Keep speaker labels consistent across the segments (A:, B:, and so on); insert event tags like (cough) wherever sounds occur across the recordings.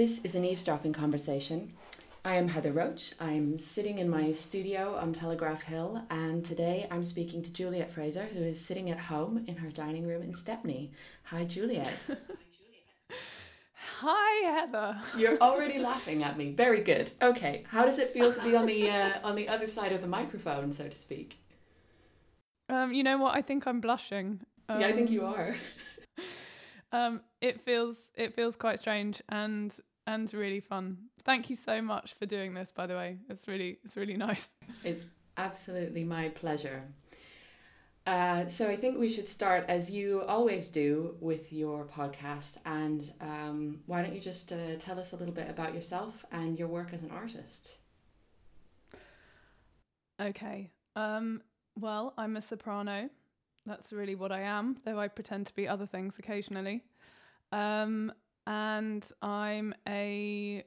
A: This is an eavesdropping conversation. I am Heather Roche. I'm sitting in my studio on Telegraph Hill, and today I'm speaking to Juliet Fraser, who is sitting at home in her dining room in Stepney. Hi, Juliet. (laughs)
B: Hi, Heather.
A: You're already laughing at me. Very good. Okay, how does it feel to be on the uh, on the other side of the microphone, so to speak?
B: Um, you know what? I think I'm blushing.
A: Um, yeah, I think you
B: um,
A: are. (laughs)
B: um, it feels it feels quite strange and and really fun. Thank you so much for doing this. By the way, it's really it's really (laughs) nice.
A: It's absolutely my pleasure. Uh, so I think we should start as you always do with your podcast. And um, why don't you just uh, tell us a little bit about yourself and your work as an artist?
B: Okay. Um, well, I'm a soprano. That's really what I am, though I pretend to be other things occasionally. Um, and I'm a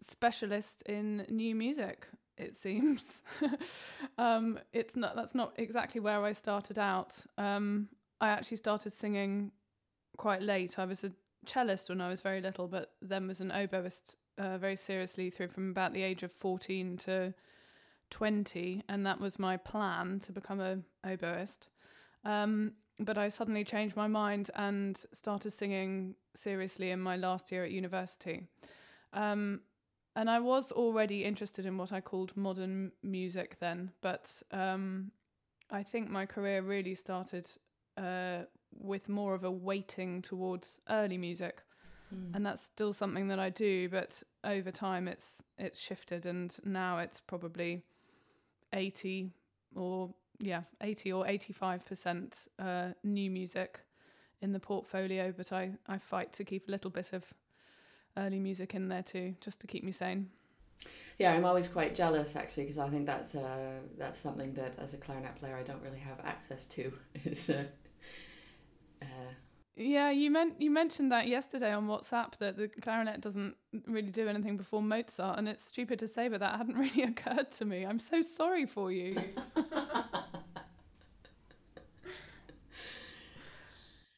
B: specialist in new music it seems. (laughs) um, it's not that's not exactly where I started out. Um, I actually started singing quite late. I was a cellist when I was very little, but then was an oboist uh, very seriously through from about the age of fourteen to twenty, and that was my plan to become a oboist. Um, but I suddenly changed my mind and started singing seriously in my last year at university. Um, and I was already interested in what I called modern music then, but um, I think my career really started uh, with more of a weighting towards early music, mm. and that's still something that I do. But over time, it's it's shifted, and now it's probably eighty or yeah, eighty or eighty five percent uh, new music in the portfolio. But I I fight to keep a little bit of early music in there too, just to keep me sane.
A: Yeah, I'm always quite jealous actually because I think that's uh, that's something that as a clarinet player I don't really have access to. (laughs) Is uh,
B: uh, yeah, you meant you mentioned that yesterday on WhatsApp that the clarinet doesn't really do anything before Mozart, and it's stupid to say, but that hadn't (laughs) really occurred to me. I'm so sorry for you. (laughs)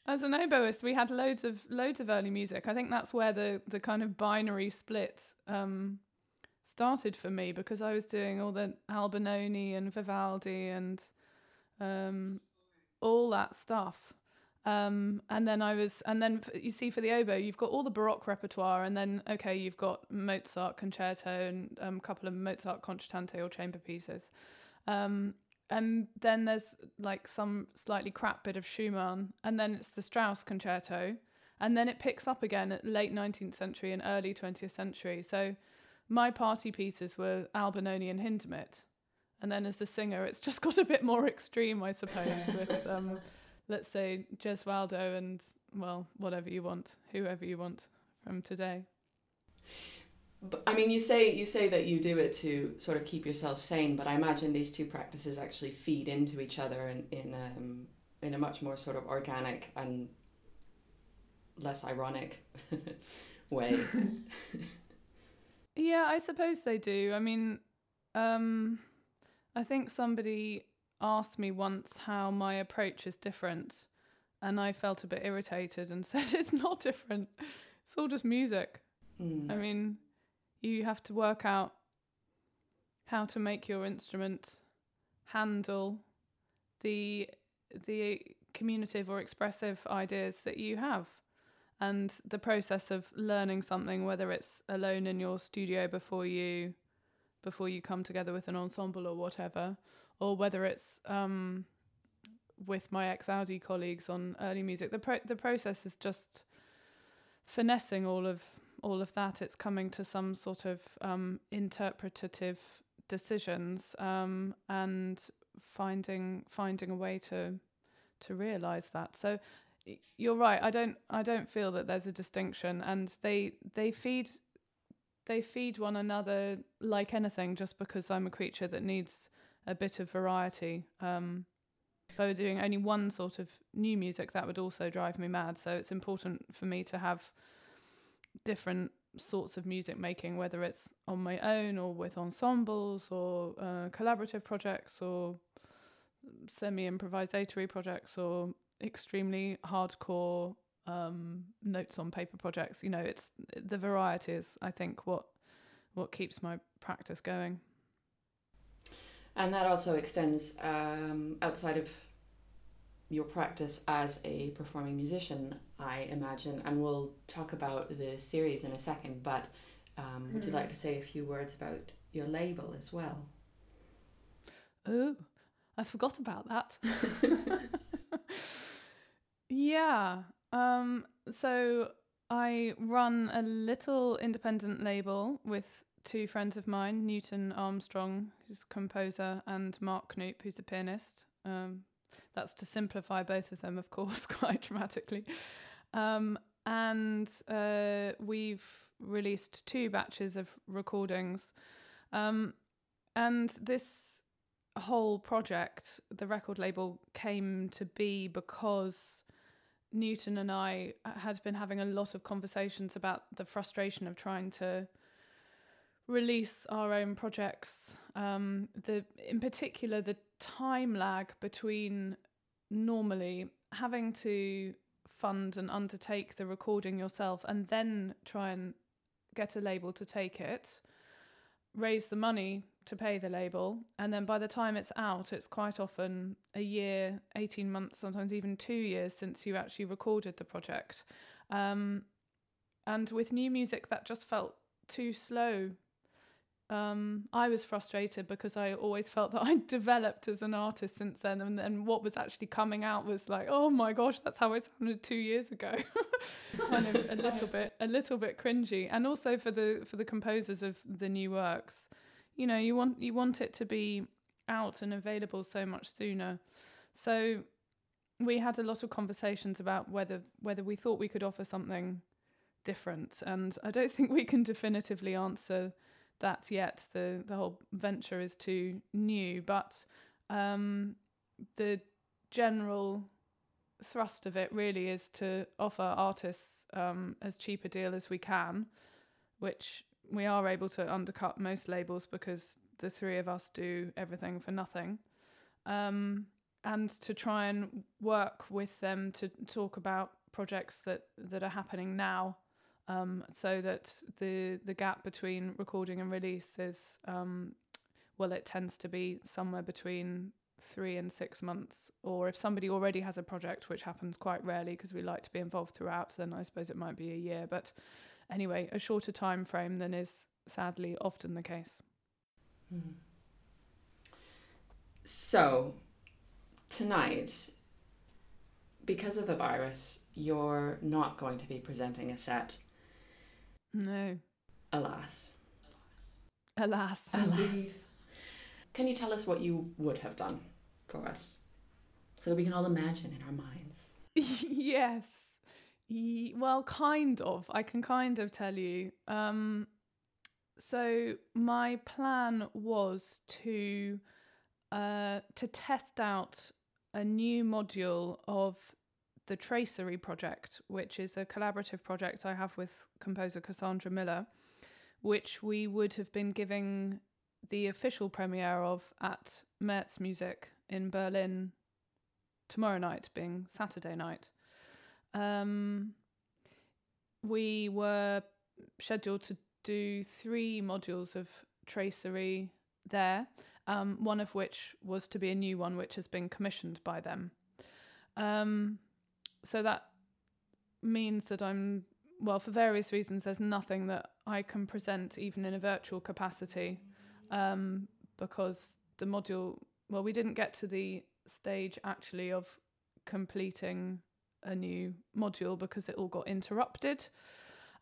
B: As an oboist, we had loads of loads of early music. I think that's where the the kind of binary split um, started for me because I was doing all the Albinoni and Vivaldi and um, all that stuff. Um, and then I was, and then you see for the oboe, you've got all the Baroque repertoire, and then okay, you've got Mozart concerto and um, a couple of Mozart concertante or chamber pieces. Um, and then there's like some slightly crap bit of Schumann, and then it's the Strauss concerto, and then it picks up again at late 19th century and early 20th century. So my party pieces were Albinoni and Hindemith, and then as the singer, it's just (laughs) got a bit more extreme, I suppose, (laughs) with um, let's say Gesualdo and well, whatever you want, whoever you want from today.
A: But, I mean, you say you say that you do it to sort of keep yourself sane, but I imagine these two practices actually feed into each other in in um, in a much more sort of organic and less ironic (laughs) way. (laughs)
B: yeah, I suppose they do. I mean, um, I think somebody asked me once how my approach is different, and I felt a bit irritated and (laughs) said it's not different. It's all just music. Mm. I mean, you have to work out how to make your instrument handle the the communicative or expressive ideas that you have and the process of learning something whether it's alone in your studio before you before you come together with an ensemble or whatever or whether it's um, with my Exaudi colleagues on early music. The pro- the process is just finessing all of all of that, it's coming to some sort of um, interpretative decisions um, and finding finding a way to to realize that. So you're right. I don't I don't feel that there's a distinction, and they they feed they feed one another like anything. Just because I'm a creature that needs a bit of variety. Um, if I were doing only one sort of new music, that would also drive me mad. So it's important for me to have different sorts of music making, whether it's on my own or with ensembles or uh, collaborative projects or semi improvisatory projects or extremely hardcore um, notes on paper projects. You know, it's the variety is I think what what keeps my practice going.
A: And that also extends um, outside of your practice as a performing musician, I imagine, and we'll talk about the series in a second. But um, would you hmm. like to say a few words about your label as well?
B: Oh, I forgot about that. (laughs) yeah. Um, so I run a little independent label with two friends of mine, Newton Armstrong, who's a composer, and Mark Knoop, who's a pianist. Um, that's to simplify both of them, of course, (laughs) quite dramatically. Um, and uh, we've released two batches of recordings. Um, and this whole project, the record label, came to be because Newton and I had been having a lot of conversations about the frustration of trying to release our own projects. Um, the in particular the time lag between normally having to fund and undertake the recording yourself and then try and get a label to take it, raise the money to pay the label, and then by the time it's out, it's quite often a year, 18 months, sometimes even two years since you actually recorded the project. Um, and with new music, that just felt too slow um, I was frustrated because I always felt that (laughs) I'd developed as an artist since then, and then what was actually coming out was like, oh my gosh, that's how I sounded two years ago. (laughs) kind of a little (laughs) bit, a little bit cringy, and also for the for the composers of the new works, you know, you want you want it to be out and available so much sooner. So we had a lot of conversations about whether whether we thought we could offer something different, and I don't think we can definitively answer that yet. The the whole venture is too new, but um, the general thrust of it really is to offer artists um, as cheap a deal as we can, which we are able to undercut most labels because the three of us do everything for nothing. Um, and to try and work with them to talk about projects that, that are happening now um, so that the the gap between recording and release is um, well, it tends to be somewhere between three and six months. Or if somebody already has a project, which happens quite rarely because we like to be involved throughout, then I suppose it might be a year. But anyway, a shorter time frame than is sadly often the case.
A: Mm. So tonight, because of the virus, you're not going to be presenting a set
B: no.
A: Alas.
B: Alas.
A: Alas. Can you tell us what you would have done for us? So that we can all imagine in our minds. (laughs)
B: yes. Well, kind of. I can kind of tell you. Um, so my plan was to uh, to test out a new module of the Tracery project, which is a collaborative project I have with composer Cassandra Miller, which we would have been giving the official premiere of at Märzmusik in Berlin tomorrow night, being Saturday night. Um, we were scheduled to do three modules of tracery there, um, one of which was to be a new one, which has been commissioned by them. Um, so that means that I'm well for various reasons. There's nothing that I can present even in a virtual capacity um, because the module. Well, we didn't get to the stage actually of completing a new module because it all got interrupted.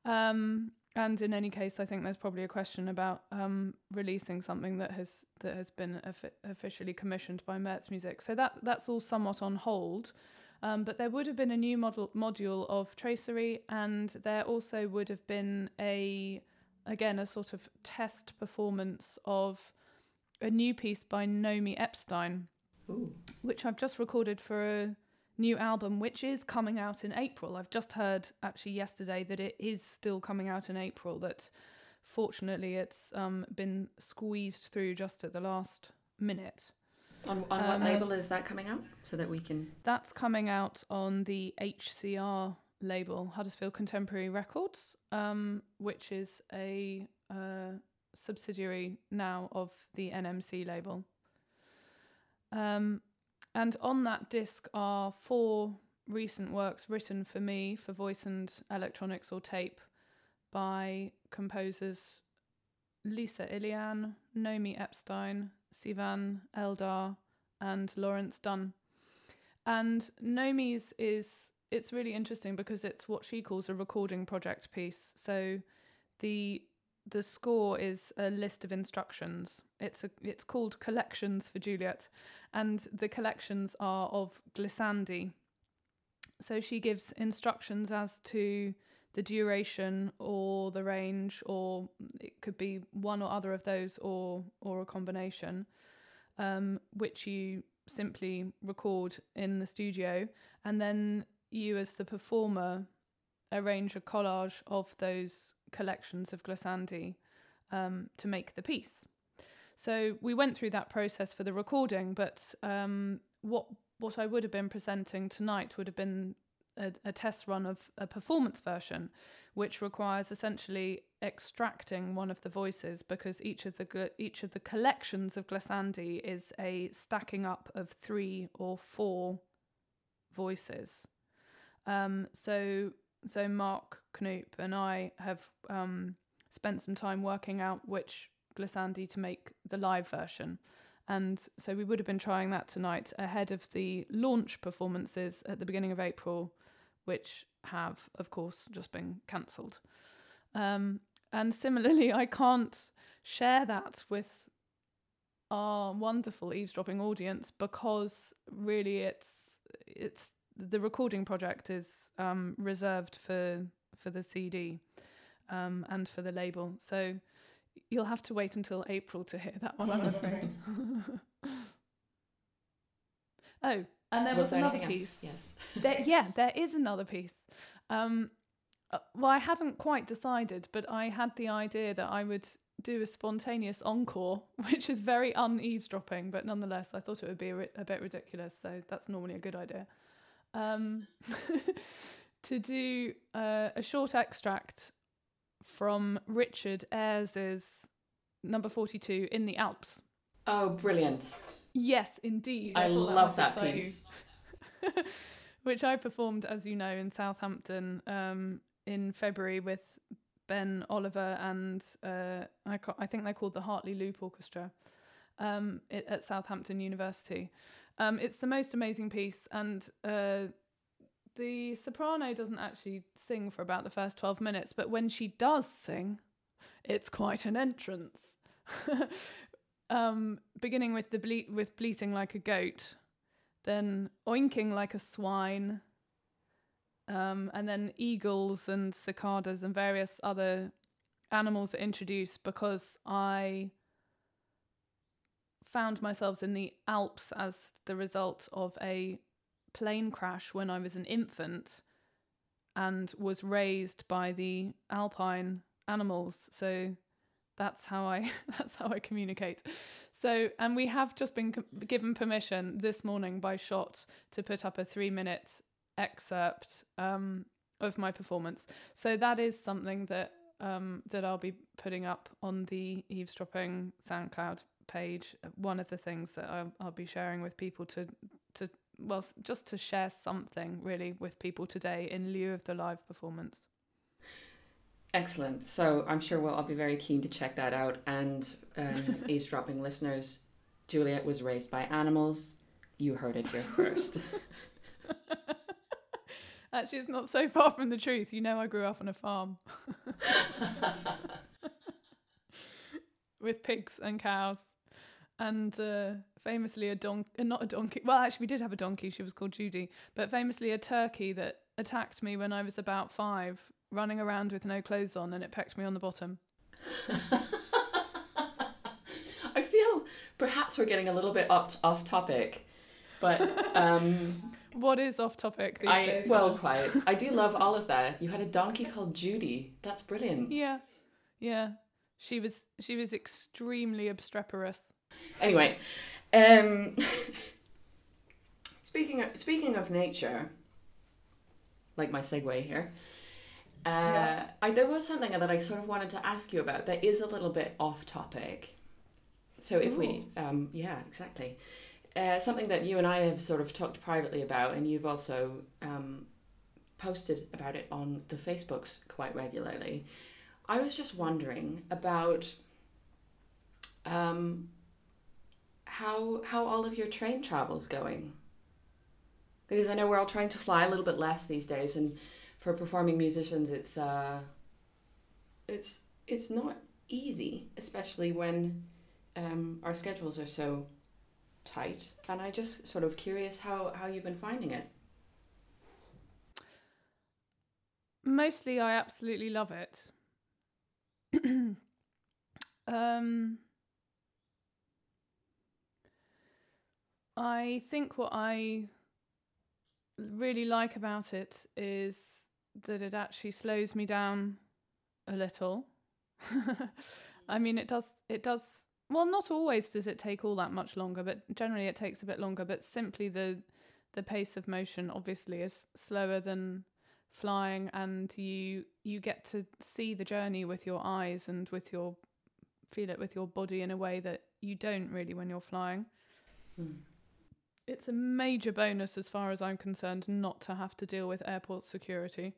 B: Um, and in any case, I think there's probably a question about um, releasing something that has that has been officially commissioned by Märzmusik. So that that's all somewhat on hold. Um, but there would have been a new model module of tracery, and there also would have been a again a sort of test performance of a new piece by Nomi Epstein,
A: Ooh.
B: which I've just recorded for a new album, which is coming out in April. I've just heard actually yesterday that it is still coming out in April. That fortunately it's um, been squeezed through just at the last minute.
A: On, on what um, label is that coming out so that we can?
B: That's coming out on the HCR label, Huddersfield Contemporary Records, um, which is a uh, subsidiary now of the NMC label. Um, and on that disc are four recent works written for me for voice and electronics or tape by composers Lisa Illean, Nomi Epstein, Sivan Eldar, and Lawrence Dunn. And Nomi's is it's really interesting because it's what she calls a recording project piece. So the the score is a list of instructions. It's a it's called Collections for Juliet, and the collections are of glissandi. So she gives instructions as to the duration or the range, or it could be one or other of those, or or a combination, um, which you simply record in the studio, and then you as the performer arrange a collage of those collections of glissandi um, to make the piece. So we went through that process for the recording, but um, what what I would have been presenting tonight would have been a, a, test run of a performance version, which requires essentially extracting one of the voices because each of the each of the collections of glissandi is a stacking up of three or four voices. Um, so so Mark Knoop and I have um, spent some time working out which glissandi to make the live version. And so we would have been trying that tonight ahead of the launch performances at the beginning of April, which have, of course, just been cancelled. Um, and similarly, (laughs) I can't share that with our wonderful eavesdropping audience because really it's it's the recording project is um, reserved for for the CD um, and for the label. So you'll have to wait until April to hear that one, I'm (laughs) afraid. (laughs) oh, and there was, was there another piece.
A: Else? Yes.
B: There, yeah, there is another piece. Um, uh, well, I hadn't quite decided, but I had the idea that I would do a spontaneous encore, (laughs) which is very un eavesdropping, but nonetheless, I thought it would be a, a bit ridiculous. So that's normally a good idea um, (laughs) to do uh, a short extract from Richard Ayres's number 42 in the Alps.
A: Oh, brilliant.
B: Yes, indeed.
A: I, I love that, that piece. (laughs)
B: Which I performed, as you know, in Southampton um, in February with Ben Oliver and uh, I, ca- I think they're called the Hartley Loop Orchestra um, it, at Southampton University. Um, it's the most amazing piece, and uh, the soprano doesn't actually sing for about the first 12 minutes, but when she does sing, it's quite an entrance. (laughs) um, beginning with the ble- with bleating like a goat, then oinking like a swine, um, and then eagles and cicadas and various other animals are introduced because I found myself in the Alps as the result of a plane crash when I was an infant and was raised by the alpine animals. So that's how I (laughs) that's how I communicate. So and we have just been given permission this morning by Schott to put up a 3 minute excerpt um, of my performance. So that is something that um, that I'll be putting up on the eavesdropping SoundCloud page, one of the things that I'll, I'll be sharing with people to to well, just to share something really with people today in lieu of the live performance.
A: Excellent. So I'm sure we'll all be very keen to check that out. And um, (laughs) eavesdropping listeners, Juliet was raised by animals. You heard it here (laughs) first. (laughs)
B: Actually, it's not so far from the truth. You know, I grew up on a farm with pigs and cows and uh, famously a donkey, uh, not a donkey. Well, actually, we did have a donkey. She was called Judy, but famously a turkey that attacked me when I was about five, running around with no clothes on, and it pecked me on the bottom. (laughs)
A: I feel perhaps we're getting a little bit off off topic, but (laughs) um,
B: what is off topic these
A: I,
B: days?
A: Well, quite. I do love all of that. You had a donkey called Judy. That's brilliant.
B: Yeah, yeah. She was she was extremely obstreperous.
A: Anyway, um, (laughs) speaking of, speaking of nature, like my segue here. Uh,
B: Yeah.
A: I, there was something that I sort of wanted to ask you about that is a little bit off topic. So if we, um, yeah, exactly. Uh, something that you and I have sort of talked privately about, and you've also um, posted about it on the Facebooks quite regularly. I was just wondering about um, how how all of your train travel's going. Because I know we're all trying to fly a little bit less these days, and for performing musicians, it's uh, it's it's not easy, especially when um, our schedules are so tight. And I just sort of curious how how you've been finding it.
B: Mostly, I absolutely love it. (clears throat) um, I think what I really like about it is that it actually slows me down a little. (laughs) I mean, it does. It does. Well, not always does it take all that much longer, but generally it takes a bit longer. But simply the the pace of motion obviously is slower than flying and you you get to see the journey with your eyes and with your feel it with your body in a way that you don't really when you're flying
A: Hmm.
B: it's a major bonus as far as i'm concerned not to have to deal with airport security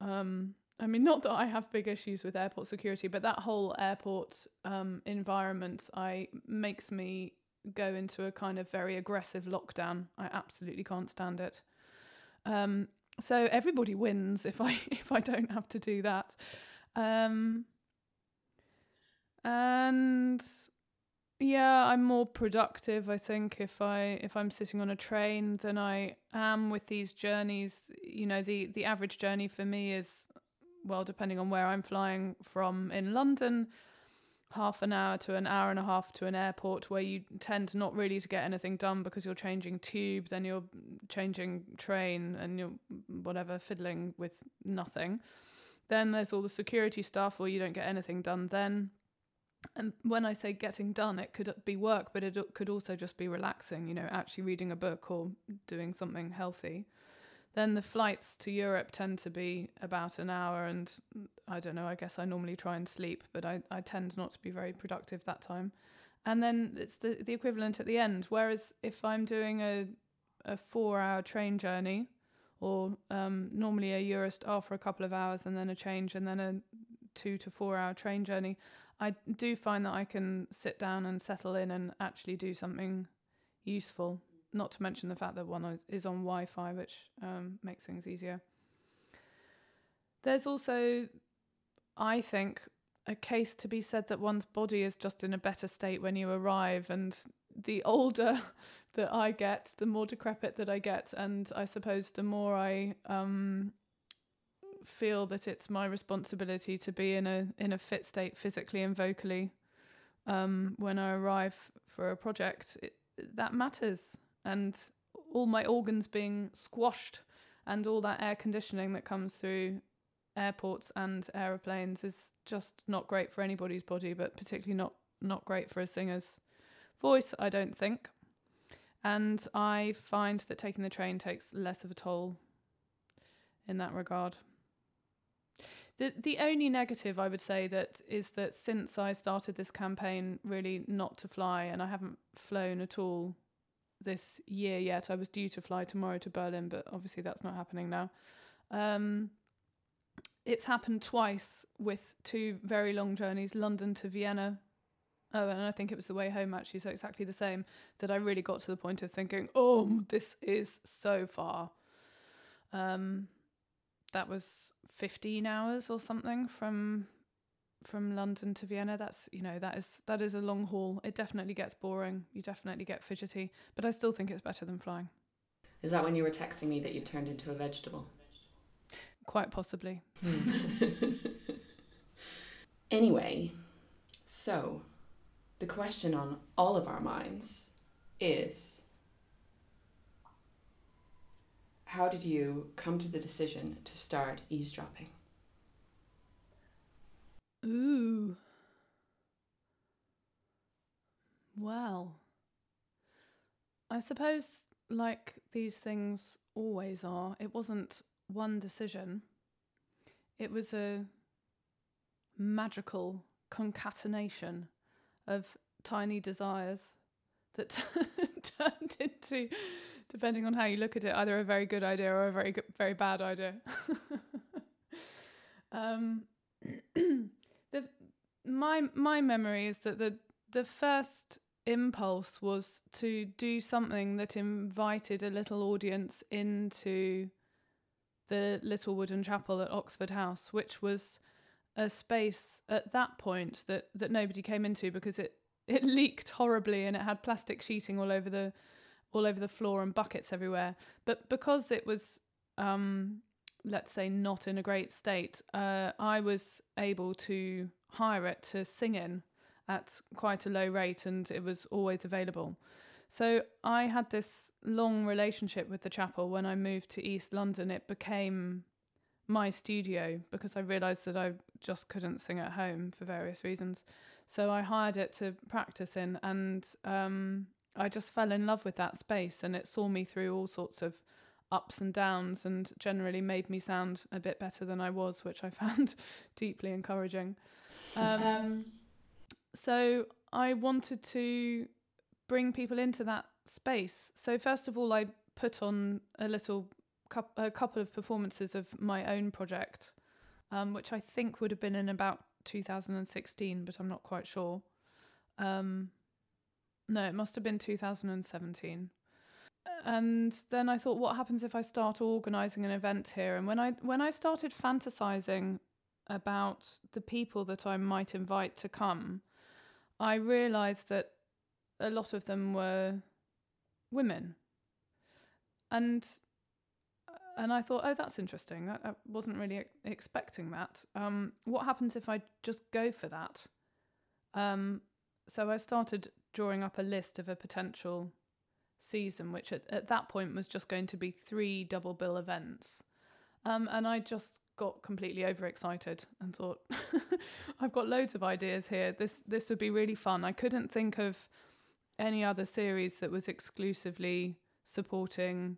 B: um i mean not that i have big issues with airport security but that whole airport um environment i makes me go into a kind of very aggressive lockdown i absolutely can't stand it um so everybody wins if I (laughs) if I don't have to do that. Um, and yeah, I'm more productive. I think if I if I'm sitting on a train than I am with these journeys. You know, the the average journey for me is well, depending on where I'm flying from in London, half an hour to an hour and a half to an airport where you tend not really to get anything done because you're changing tube, then you're changing train and you're whatever fiddling with nothing. Then there's all the security stuff where you don't get anything done then. And when I say getting done, it could be work, but it could also just be relaxing, you know, actually reading a book or doing something healthy. Then the flights to Europe tend to be about an hour, and I don't know, I guess I normally try and sleep, but I, I tend not to be very productive that time. And then it's the, the equivalent at the end. Whereas if I'm doing a, a four hour train journey, or um, normally a Eurostar for a couple of hours and then a change, and then a two to four hour train journey, I do find that I can sit down and settle in and actually do something useful not to mention the fact that one is on Wi-Fi, which um, makes things easier. There's also, I think, a case to be said that one's body is just in a better state when you arrive, and the (laughs) older that I get, the more decrepit that I get, and I suppose the more I um, feel that it's my responsibility to be in a in a fit state physically and vocally um, when I arrive for a project. It, that matters. And all my organs being squashed and all that air conditioning that comes through airports and aeroplanes is just not great for anybody's body but particularly not not great for a singer's voice I don't think. And I find that taking the train takes less of a toll in that regard the the only negative I would say that is that since I started this campaign really not to fly and I haven't flown at all this year yet. I was due to fly tomorrow to Berlin, but obviously that's not happening now. Um, it's happened twice with two very long journeys, London to Vienna. Oh, and I think it was the way home actually, so exactly the same. That I really got to the point of thinking, oh, this is so far. Um, that was 15 hours or something from from London to Vienna, that's you know that is that is a long haul. It definitely gets boring. You definitely get fidgety, but I still think it's better than flying.
A: Is that when you were texting me that you turned into a vegetable?
B: Quite possibly. Hmm. (laughs)
A: anyway, so the question on all of our minds is how did you come to the decision to start eavesdropping?
B: Ooh. Well, I suppose, like these things always are, it wasn't one decision. It was a magical concatenation of tiny desires that (laughs) (laughs) turned into, depending on how you look at it, either a very good idea or a very good, very bad idea. (laughs) um, (clears throat) the my my memory is that the the first impulse was to do something that invited a little audience into the little wooden chapel at Oxford House, which was a space at that point that that nobody came into because it it leaked horribly and it had plastic sheeting all over the all over the floor and buckets everywhere. But because it was um, let's say not in a great state, uh, I was able to hire it to sing in at quite a low rate and it was always available. So I had this long relationship with the chapel when I moved to East London. It became my studio because I realised that I just couldn't sing at home for various reasons. So I hired it to practice in, and um, I just fell in love with that space, and it saw me through all sorts of ups and downs, and generally made me sound a bit better than I was, which I (laughs) found deeply encouraging. Um, um, so I wanted to bring people into that space. So first of all, I put on a little a couple of performances of my own project, um, which I think would have been in about 2016, but I'm not quite sure. Um, no, it must have been 2017. And then I thought, what happens if I start organising an event here? And when I when I started fantasizing about the people that I might invite to come, I realised that a lot of them were women. And and I thought, oh, that's interesting. I, wasn't really expecting that. Um, what happens if I just go for that? Um, so I started drawing up a list of a potential season, which at, at that point was just going to be three double bill events. Um, and I just got completely overexcited and thought, (laughs) I've got loads of ideas here. This this would be really fun. I couldn't think of any other series that was exclusively supporting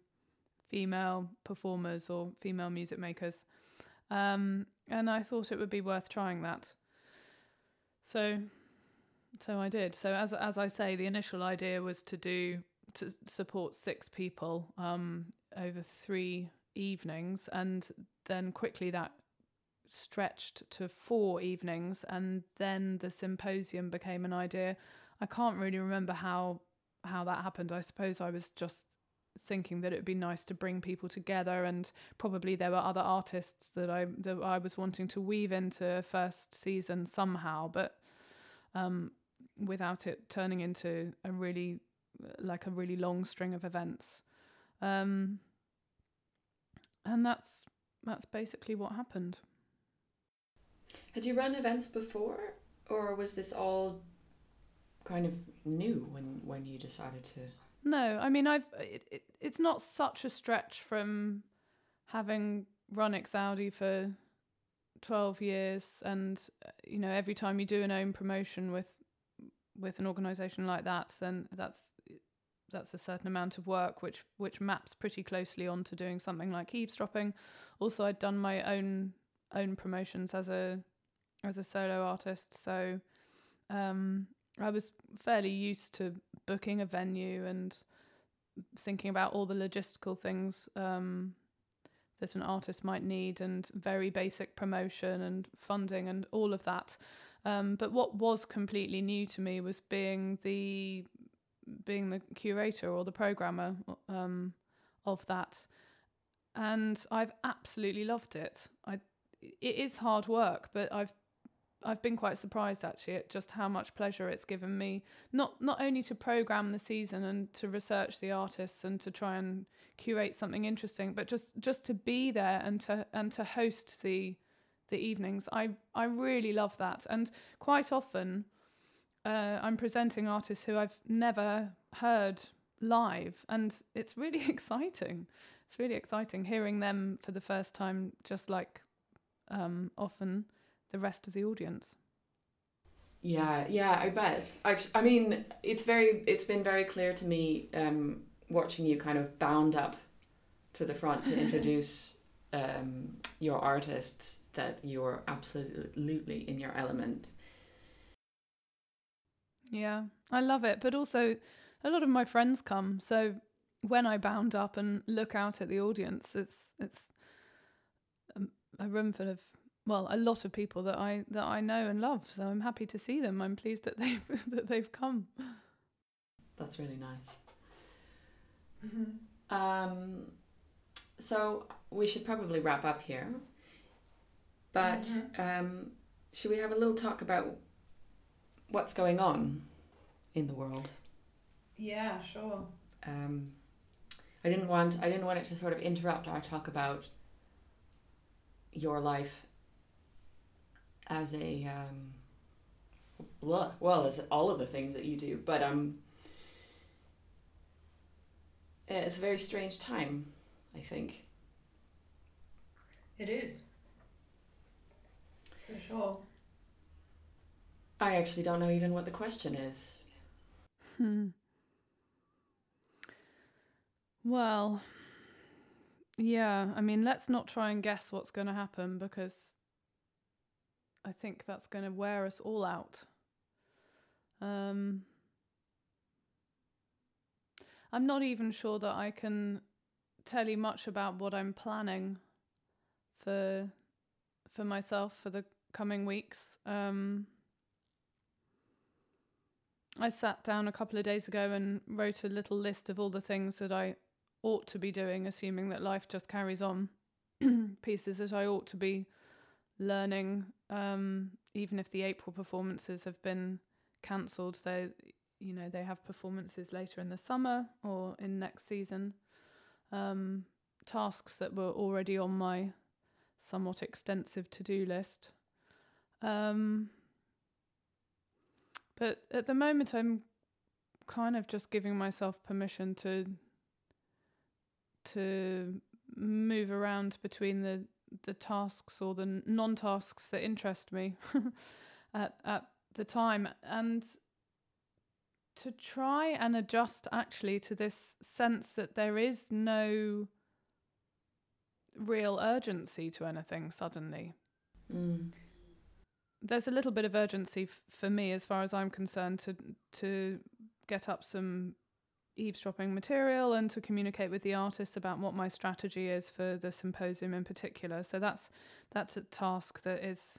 B: female performers or female music makers. Um, and I thought it would be worth trying that. So, so I did. So as as I say, the initial idea was to do to support six people um, over three evenings, and then quickly that stretched to four evenings, and then the symposium became an idea. I can't really remember how how that happened. I suppose I was just thinking that it would be nice to bring people together and probably there were other artists that I that I was wanting to weave into first season somehow but um, without it turning into a really like a really long string of events. Um, and that's that's basically what happened.
A: Had you run events before or was this all kind of new when when you decided to
B: no, I mean I've it, it, it's not such a stretch from having run Exaudi for 12 years and you know every time you do an own promotion with with an organization like that then that's that's a certain amount of work which which maps pretty closely onto doing something like eavesdropping. Also I'd done my own own promotions as a as a solo artist so um I was fairly used to booking a venue and thinking about all the logistical things um, that an artist might need and very basic promotion and funding and all of that. Um, but what was completely new to me was being the being the curator or the programmer um, of that, and I've absolutely loved it. I it is hard work, but I've I've been quite surprised actually at just how much pleasure it's given me not not only to program the season and to research the artists and to try and curate something interesting but just just to be there and to and to host the the evenings. I I really love that. And quite often uh, I'm presenting artists who I've never heard live and it's really (laughs) exciting. It's really exciting hearing them for the first time just like um, often the rest of the audience.
A: Yeah, yeah, I bet. I, I mean, it's very, it's been very clear to me um, watching you kind of bound up to the front to introduce (laughs) um, your artists that you're absolutely in your element.
B: Yeah, I love it. But also, a lot of my friends come. So when I bound up and look out at the audience, it's it's a, a room full of well, a lot of people that I that I know and love. So I'm happy to see them. I'm pleased that they've (laughs) that they've come.
A: That's really nice. Mm-hmm. Um, so we should probably wrap up here. But mm-hmm. um, should we have a little talk about what's going on in the world?
B: Yeah, sure.
A: Um, I didn't want I didn't want it to sort of interrupt our talk about your life as a um, well as all of the things that you do, but um, it's a very strange time, I think.
B: It is. For sure.
A: I actually don't know even what the question is.
B: Hmm. Well, yeah, I mean, let's not try and guess what's going to happen because I think that's going to wear us all out. Um, I'm not even sure that I can tell you much about what I'm planning for for myself for the coming weeks. Um, I sat down a couple of days ago and wrote a little list of all the things that I ought to be doing, assuming that life just carries on. (clears throat) Pieces that I ought to be learning, um, even if the April performances have been cancelled. They, you know, they have performances later in the summer or in next season. Um, tasks that were already on my somewhat extensive to do list. Um, but at the moment, I'm kind of just giving myself permission to to move around between the the tasks or the non tasks that interest me (laughs) at at the time and to try and adjust actually to this sense that there is no real urgency to anything suddenly.
A: Mm.
B: There's a little bit of urgency f- for me, as far as I'm concerned, to to get up some eavesdropping material and to communicate with the artists about what my strategy is for the symposium in particular. So that's that's a task that is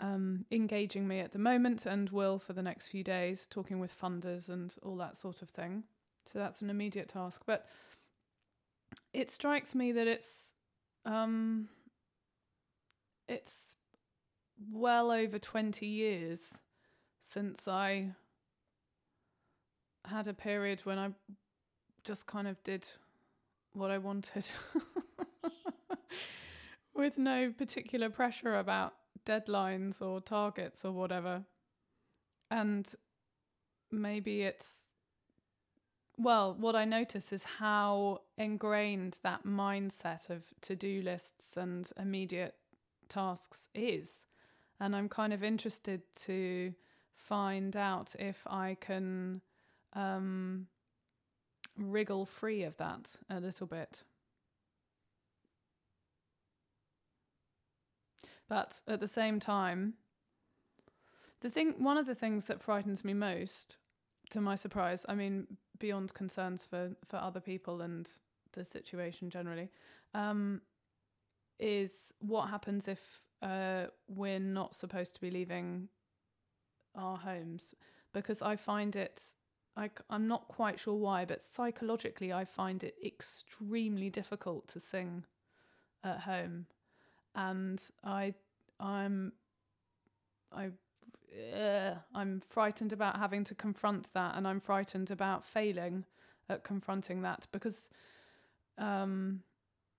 B: um, engaging me at the moment and will for the next few days, talking with funders and all that sort of thing. So that's an immediate task. But it strikes me that it's um, it's well over twenty years since I had a period when I just kind of did what I wanted (laughs) with no particular pressure about deadlines or targets or whatever. And maybe it's, well, what I notice is how ingrained that mindset of to do lists and immediate tasks is. And I'm kind of interested to find out if I can um, wriggle free of that a little bit. But at the same time, the thing, one of the things that frightens me most, to my surprise, I mean, beyond concerns for, for other people and the situation generally, um, is what happens if uh, we're not supposed to be leaving our homes. Because I find it I, I'm not quite sure why, but psychologically, I find it extremely difficult to sing at home, and I, I'm, I, uh, I'm frightened about having to confront that, and I'm frightened about failing at confronting that because, um,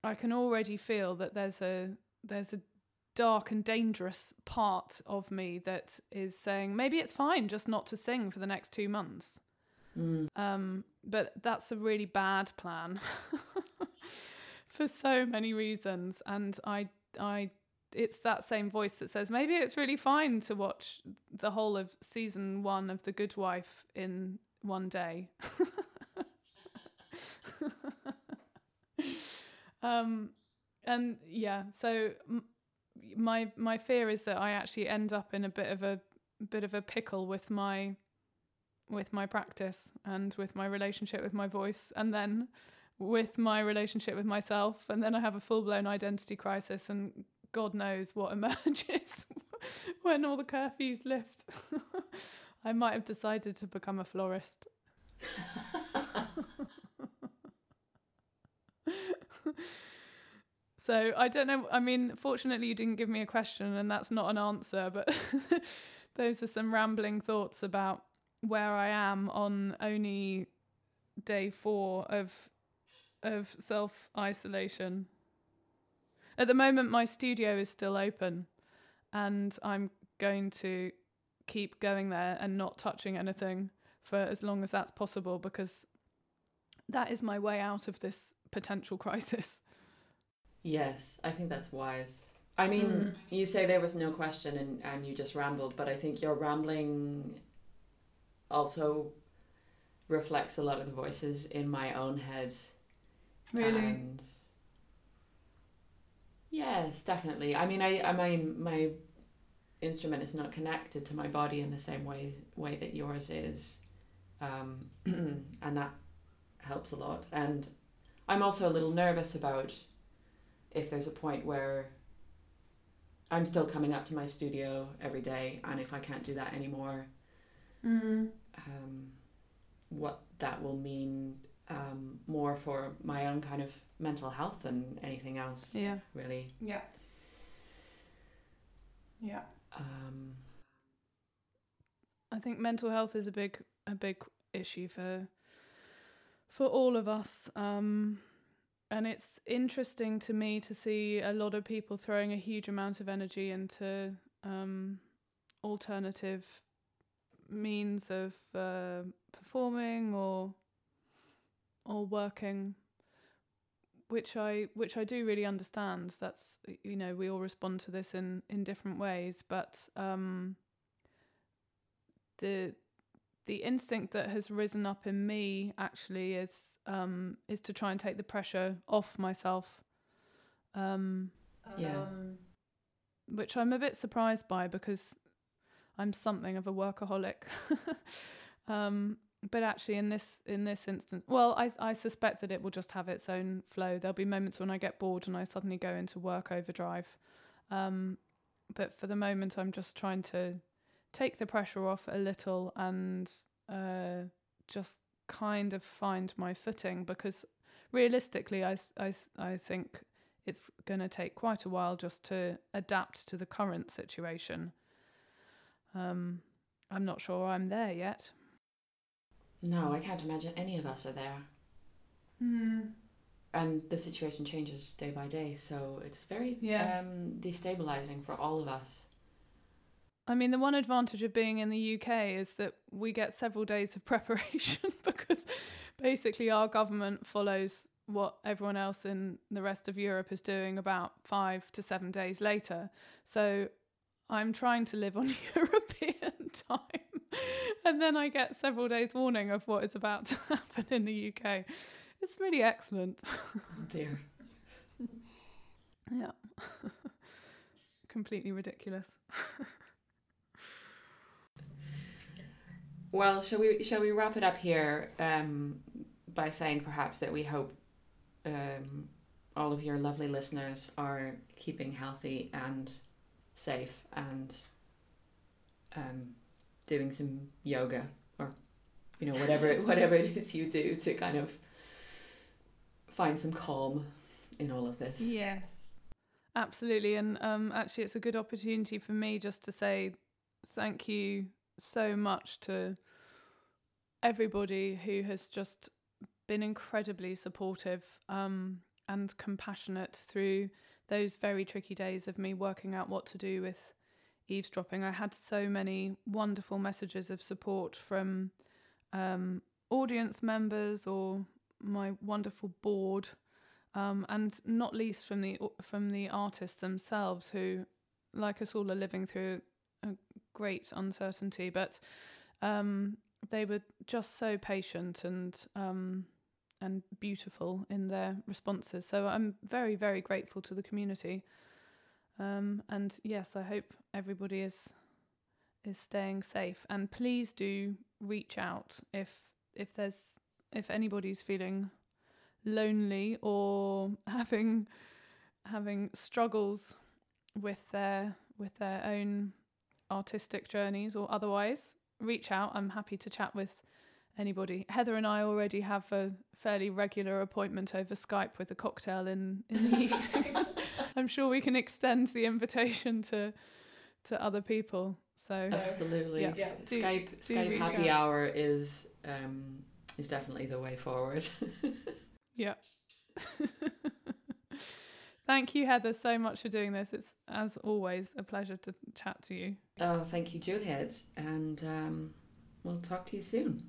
B: I can already feel that there's a there's a dark and dangerous part of me that is saying maybe it's fine just not to sing for the next two months
A: Mm.
B: Um, but that's a really bad plan (laughs) for so many reasons. And I, I, it's that same voice that says maybe it's really fine to watch the whole of season one of The Good Wife in one day. (laughs) um, and yeah, so my my fear is that I actually end up in a bit of a bit of a pickle with my with my practice and with my relationship with my voice and then with my relationship with myself and then I have a full-blown identity crisis and god knows what (laughs) emerges (laughs) when all the curfews lift. (laughs) I might have decided to become a florist. so I don't know. I mean, fortunately, you didn't give me a question, and that's not an answer. But those are some rambling thoughts about where I am on only day four of of self isolation. At the moment, my studio is still open, and I'm going to keep going there and not touching anything for as long as that's possible because that is my way out of this potential (laughs) crisis.
A: Yes, I think that's wise. I mean, mm. you say there was no question and, and you just rambled, but I think your rambling also reflects a lot of the voices in my own head.
B: Really? And
A: yes, definitely. I mean, I, I mean, my instrument is not connected to my body in the same way way that yours is, um, (clears throat) and that helps a lot. And I'm also a little nervous about if there's a point where I'm still coming up to my studio every day, and if I can't do that anymore,
B: mm.
A: um, what that will mean um, more for my own kind of mental health than anything else.
B: Yeah.
A: Really.
B: Yeah. Yeah.
A: Um,
B: I think mental health is a big a big issue for for all of us. Um, and it's interesting to me to see a lot of people throwing a huge amount of energy into um, alternative means of uh, performing or or working which I which I do really understand. That's you know we all respond to this in in different ways, but um, the the instinct that has risen up in me actually is um, is to try and take the pressure off myself. Um,
A: yeah.
B: Which I'm a bit surprised by because I'm something of a workaholic. (laughs) um, but actually in this in this instance well I, I suspect that it will just have its own flow. There'll be moments when i get bored and i suddenly go into work overdrive. Um, but for the moment i'm just trying to take the pressure off a little and uh, just kind of find my footing because realistically i i i think it's going to take quite a while just to adapt to the current situation um, i'm not sure i'm there yet
A: no, I can't imagine any of us are there.
B: Mm.
A: And the situation changes day by day, so it's very
B: yeah.
A: um, destabilizing for all of us.
B: I mean, the one advantage of being in the UK is that we get several days of (laughs) preparation (laughs) because basically our government follows what everyone else in the rest of Europe is doing about five to seven days later. So I'm trying to live on (laughs) European time and then I get several days warning of what is about to (laughs) happen in the UK. It's really excellent.
A: Oh dear.
B: yeah. (laughs) Completely ridiculous.
A: well, shall we shall we wrap it up here um, by saying perhaps that we hope um, all of your lovely listeners are keeping healthy and safe and um, doing some yoga or you know whatever (laughs) whatever it is you do to kind of find some calm in all of this.
B: Yes. Absolutely and um actually it's a good opportunity for me just to say thank you so much to everybody who has just been incredibly supportive um and compassionate through those very tricky days of me working out what to do with eavesdropping, I had so many wonderful messages of support from um, audience members or my wonderful board, um, and not least from the from the artists themselves, who, like us all, are living through a great uncertainty. But um, they were just so patient and um, and beautiful in their responses. So I'm very very grateful to the community. Um, and yes, I hope everybody is is staying safe. And please do reach out if if there's if anybody's feeling lonely or (laughs) having having struggles with their with their own artistic journeys or otherwise reach out i'm happy to chat with anybody heather and i already have a fairly regular appointment over skype with a cocktail in in the (laughs) evening (laughs) i'm sure we can extend the invitation to to other people so
A: absolutely
B: yeah.
A: yeah.
B: Do-
A: skype
B: do
A: skype happy
B: out.
A: hour is um is definitely the way forward (laughs)
B: Yeah. Thank you, Heather, so much for doing this. It's, as always, a pleasure to chat to you.
A: oh thank you juliet and um we'll talk to you soon